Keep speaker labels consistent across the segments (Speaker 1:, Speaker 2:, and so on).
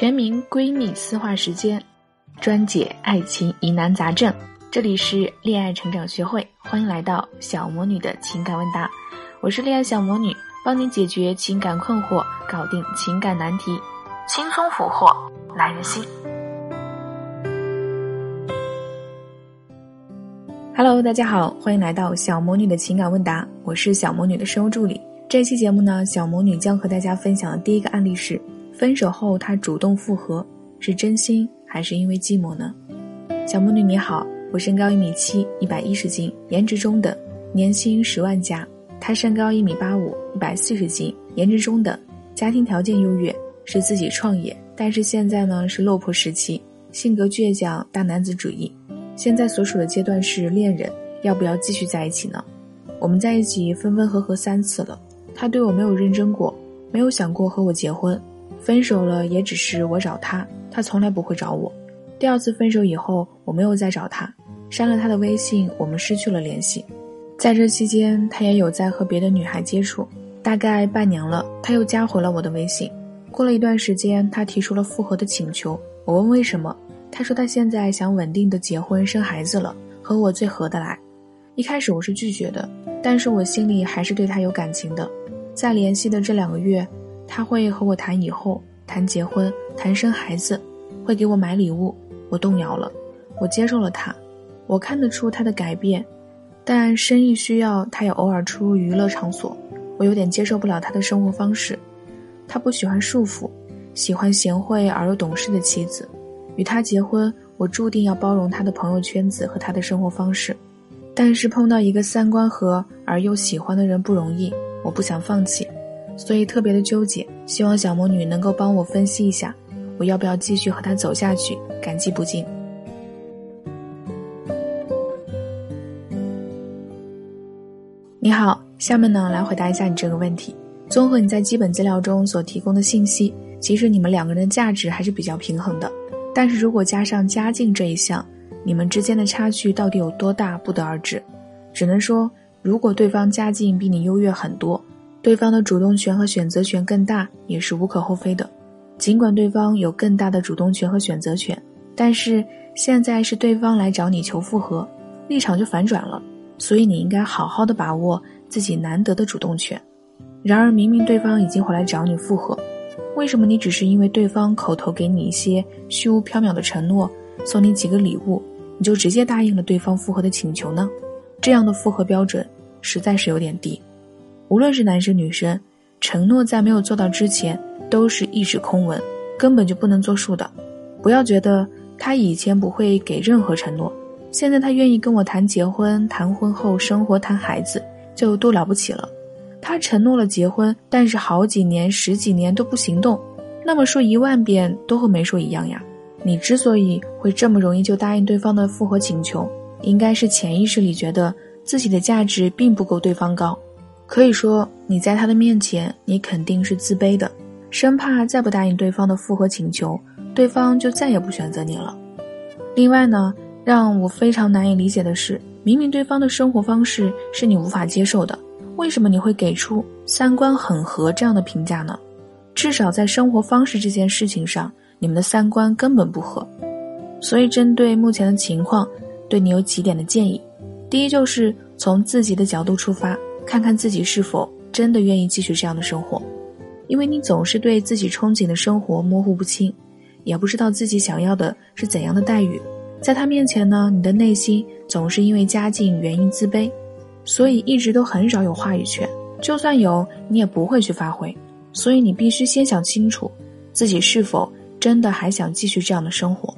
Speaker 1: 全民闺蜜私话时间，专解爱情疑难杂症。这里是恋爱成长学会，欢迎来到小魔女的情感问答。我是恋爱小魔女，帮你解决情感困惑，搞定情感难题，轻松俘获男人心。Hello，大家好，欢迎来到小魔女的情感问答。我是小魔女的生物助理。这期节目呢，小魔女将和大家分享的第一个案例是。分手后，他主动复合，是真心还是因为寂寞呢？小木女你好，我身高一米七，一百一十斤，颜值中等，年薪十万加。他身高一米八五，一百四十斤，颜值中等，家庭条件优越，是自己创业，但是现在呢是落魄时期，性格倔强，大男子主义。现在所处的阶段是恋人，要不要继续在一起呢？我们在一起分分合合三次了，他对我没有认真过，没有想过和我结婚。分手了也只是我找他，他从来不会找我。第二次分手以后，我没有再找他，删了他的微信，我们失去了联系。在这期间，他也有在和别的女孩接触，大概半年了，他又加回了我的微信。过了一段时间，他提出了复合的请求。我问为什么，他说他现在想稳定的结婚生孩子了，和我最合得来。一开始我是拒绝的，但是我心里还是对他有感情的。在联系的这两个月。他会和我谈以后，谈结婚，谈生孩子，会给我买礼物。我动摇了，我接受了他。我看得出他的改变，但生意需要，他也偶尔出入娱乐场所。我有点接受不了他的生活方式。他不喜欢束缚，喜欢贤惠而又懂事的妻子。与他结婚，我注定要包容他的朋友圈子和他的生活方式。但是碰到一个三观合而又喜欢的人不容易，我不想放弃。所以特别的纠结，希望小魔女能够帮我分析一下，我要不要继续和他走下去？感激不尽。你好，下面呢来回答一下你这个问题。综合你在基本资料中所提供的信息，其实你们两个人的价值还是比较平衡的。但是如果加上家境这一项，你们之间的差距到底有多大，不得而知。只能说，如果对方家境比你优越很多。对方的主动权和选择权更大，也是无可厚非的。尽管对方有更大的主动权和选择权，但是现在是对方来找你求复合，立场就反转了。所以你应该好好的把握自己难得的主动权。然而明明对方已经回来找你复合，为什么你只是因为对方口头给你一些虚无缥缈的承诺，送你几个礼物，你就直接答应了对方复合的请求呢？这样的复合标准实在是有点低。无论是男生女生，承诺在没有做到之前都是一纸空文，根本就不能作数的。不要觉得他以前不会给任何承诺，现在他愿意跟我谈结婚、谈婚后生活、谈孩子，就多了不起了。他承诺了结婚，但是好几年、十几年都不行动，那么说一万遍都和没说一样呀。你之所以会这么容易就答应对方的复合请求，应该是潜意识里觉得自己的价值并不够对方高。可以说，你在他的面前，你肯定是自卑的，生怕再不答应对方的复合请求，对方就再也不选择你了。另外呢，让我非常难以理解的是，明明对方的生活方式是你无法接受的，为什么你会给出三观很合这样的评价呢？至少在生活方式这件事情上，你们的三观根本不合。所以，针对目前的情况，对你有几点的建议：第一，就是从自己的角度出发。看看自己是否真的愿意继续这样的生活，因为你总是对自己憧憬的生活模糊不清，也不知道自己想要的是怎样的待遇。在他面前呢，你的内心总是因为家境原因自卑，所以一直都很少有话语权。就算有，你也不会去发挥。所以你必须先想清楚，自己是否真的还想继续这样的生活。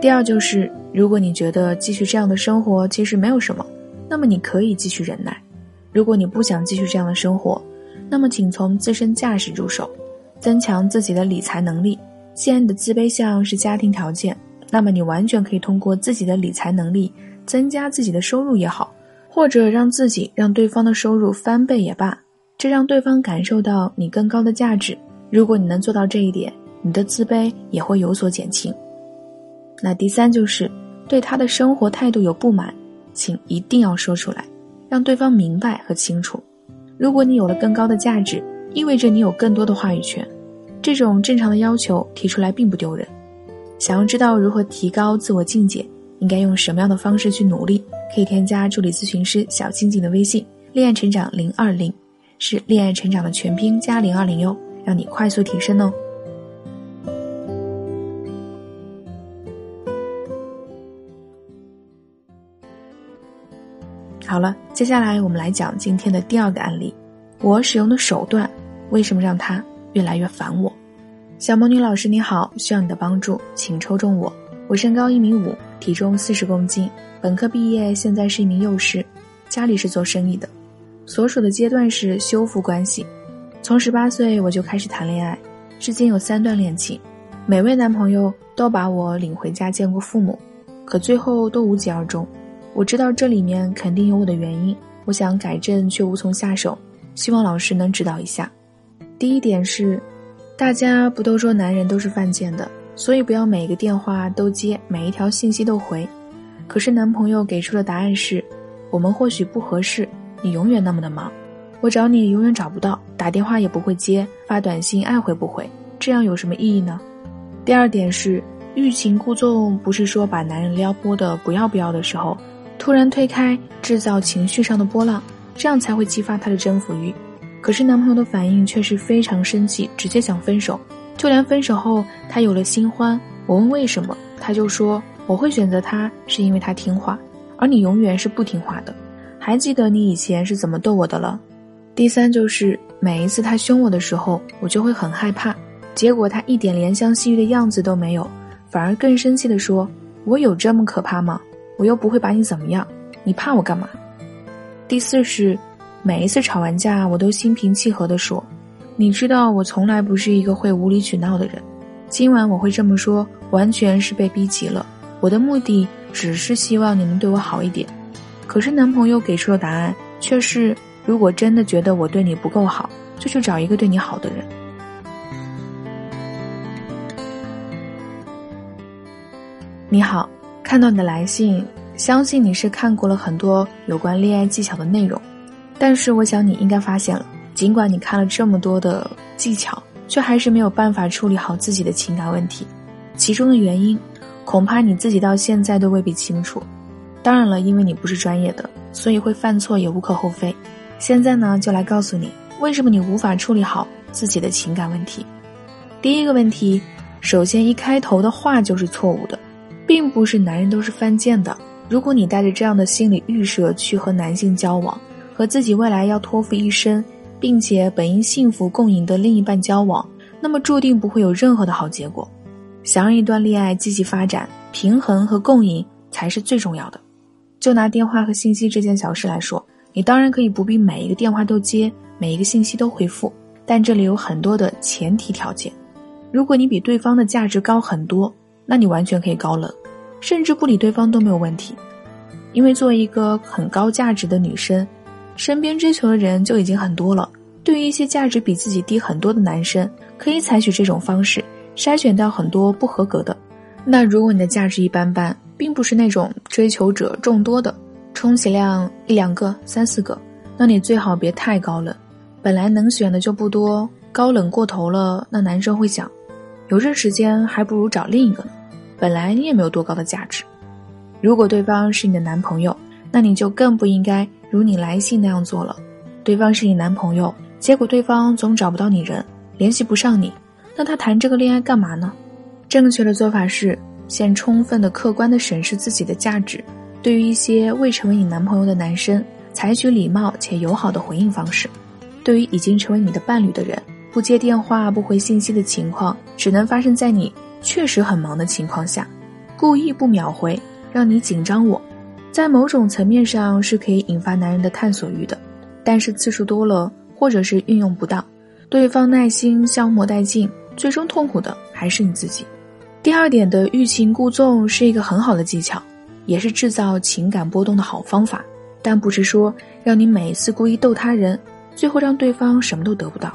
Speaker 1: 第二就是，如果你觉得继续这样的生活其实没有什么，那么你可以继续忍耐。如果你不想继续这样的生活，那么请从自身价值入手，增强自己的理财能力。既然你的自卑项是家庭条件，那么你完全可以通过自己的理财能力增加自己的收入也好，或者让自己让对方的收入翻倍也罢，这让对方感受到你更高的价值。如果你能做到这一点，你的自卑也会有所减轻。那第三就是对他的生活态度有不满，请一定要说出来。让对方明白和清楚，如果你有了更高的价值，意味着你有更多的话语权。这种正常的要求提出来并不丢人。想要知道如何提高自我境界，应该用什么样的方式去努力，可以添加助理咨询师小静静的微信“恋爱成长零二零”，是恋爱成长的全拼加零二零哟，让你快速提升哦。好了，接下来我们来讲今天的第二个案例。我使用的手段为什么让他越来越烦我？小魔女老师你好，需要你的帮助，请抽中我。我身高一米五，体重四十公斤，本科毕业，现在是一名幼师，家里是做生意的。所属的阶段是修复关系。从十八岁我就开始谈恋爱，至今有三段恋情，每位男朋友都把我领回家见过父母，可最后都无疾而终。我知道这里面肯定有我的原因，我想改正却无从下手，希望老师能指导一下。第一点是，大家不都说男人都是犯贱的，所以不要每个电话都接，每一条信息都回。可是男朋友给出的答案是，我们或许不合适，你永远那么的忙，我找你永远找不到，打电话也不会接，发短信爱回不回，这样有什么意义呢？第二点是，欲擒故纵，不是说把男人撩拨的不要不要的时候。突然推开，制造情绪上的波浪，这样才会激发他的征服欲。可是男朋友的反应却是非常生气，直接想分手。就连分手后，他有了新欢，我问为什么，他就说我会选择他是因为他听话，而你永远是不听话的。还记得你以前是怎么逗我的了？第三就是每一次他凶我的时候，我就会很害怕。结果他一点怜香惜玉的样子都没有，反而更生气地说：“我有这么可怕吗？”我又不会把你怎么样，你怕我干嘛？第四是，每一次吵完架，我都心平气和地说：“你知道我从来不是一个会无理取闹的人，今晚我会这么说，完全是被逼急了。我的目的只是希望你能对我好一点。”可是男朋友给出的答案却是：“如果真的觉得我对你不够好，就去找一个对你好的人。”你好。看到你的来信，相信你是看过了很多有关恋爱技巧的内容，但是我想你应该发现了，尽管你看了这么多的技巧，却还是没有办法处理好自己的情感问题。其中的原因，恐怕你自己到现在都未必清楚。当然了，因为你不是专业的，所以会犯错也无可厚非。现在呢，就来告诉你，为什么你无法处理好自己的情感问题。第一个问题，首先一开头的话就是错误的。并不是男人都是犯贱的。如果你带着这样的心理预设去和男性交往，和自己未来要托付一生，并且本应幸福共赢的另一半交往，那么注定不会有任何的好结果。想让一段恋爱积极发展，平衡和共赢才是最重要的。就拿电话和信息这件小事来说，你当然可以不必每一个电话都接，每一个信息都回复，但这里有很多的前提条件。如果你比对方的价值高很多。那你完全可以高冷，甚至不理对方都没有问题，因为作为一个很高价值的女生，身边追求的人就已经很多了。对于一些价值比自己低很多的男生，可以采取这种方式筛选掉很多不合格的。那如果你的价值一般般，并不是那种追求者众多的，充其量一两个、三四个，那你最好别太高冷。本来能选的就不多，高冷过头了，那男生会想。有这时间，还不如找另一个呢。本来你也没有多高的价值。如果对方是你的男朋友，那你就更不应该如你来信那样做了。对方是你男朋友，结果对方总找不到你人，联系不上你，那他谈这个恋爱干嘛呢？正确的做法是先充分的、客观的审视自己的价值。对于一些未成为你男朋友的男生，采取礼貌且友好的回应方式；对于已经成为你的伴侣的人。不接电话、不回信息的情况，只能发生在你确实很忙的情况下。故意不秒回，让你紧张。我，在某种层面上是可以引发男人的探索欲的，但是次数多了，或者是运用不当，对方耐心消磨殆尽，最终痛苦的还是你自己。第二点的欲擒故纵是一个很好的技巧，也是制造情感波动的好方法，但不是说让你每一次故意逗他人，最后让对方什么都得不到。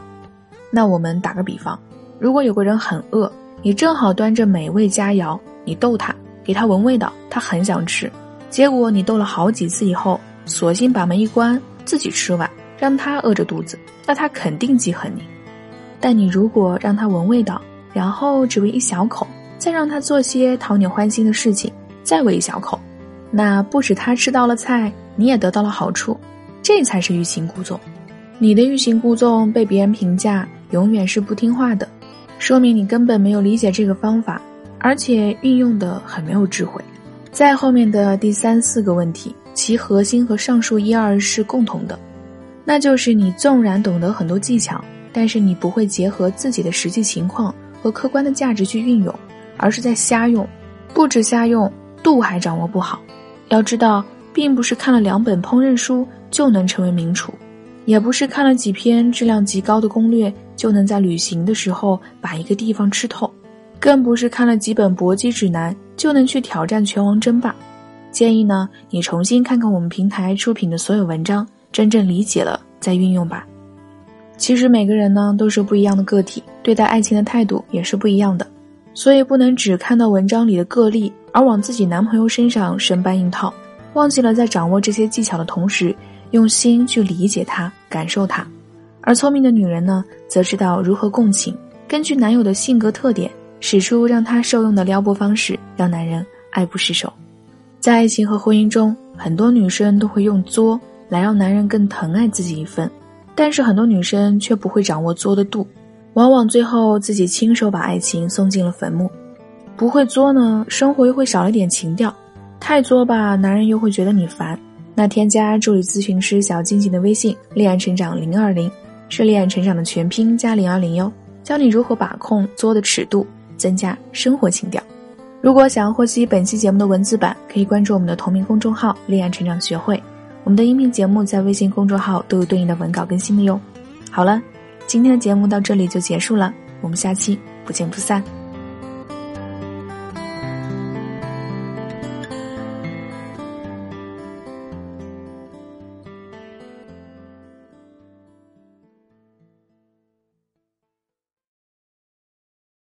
Speaker 1: 那我们打个比方，如果有个人很饿，你正好端着美味佳肴，你逗他，给他闻味道，他很想吃，结果你逗了好几次以后，索性把门一关，自己吃完，让他饿着肚子，那他肯定记恨你。但你如果让他闻味道，然后只喂一小口，再让他做些讨你欢心的事情，再喂一小口，那不止他吃到了菜，你也得到了好处，这才是欲擒故纵。你的欲擒故纵被别人评价永远是不听话的，说明你根本没有理解这个方法，而且运用的很没有智慧。在后面的第三四个问题，其核心和上述一二是共同的，那就是你纵然懂得很多技巧，但是你不会结合自己的实际情况和客观的价值去运用，而是在瞎用，不止瞎用，度还掌握不好。要知道，并不是看了两本烹饪书就能成为名厨。也不是看了几篇质量极高的攻略就能在旅行的时候把一个地方吃透，更不是看了几本搏击指南就能去挑战拳王争霸。建议呢，你重新看看我们平台出品的所有文章，真正理解了再运用吧。其实每个人呢都是不一样的个体，对待爱情的态度也是不一样的，所以不能只看到文章里的个例而往自己男朋友身上生搬硬套，忘记了在掌握这些技巧的同时。用心去理解他，感受他，而聪明的女人呢，则知道如何共情，根据男友的性格特点，使出让他受用的撩拨方式，让男人爱不释手。在爱情和婚姻中，很多女生都会用作来让男人更疼爱自己一份，但是很多女生却不会掌握作的度，往往最后自己亲手把爱情送进了坟墓。不会作呢，生活又会少了点情调；太作吧，男人又会觉得你烦。那添加助理咨询师小静静的微信“恋爱成长零二零”，是恋爱成长的全拼加零二零哟，教你如何把控作的尺度，增加生活情调。如果想要获悉本期节目的文字版，可以关注我们的同名公众号“恋爱成长学会”。我们的音频节目在微信公众号都有对应的文稿更新的哟。好了，今天的节目到这里就结束了，我们下期不见不散。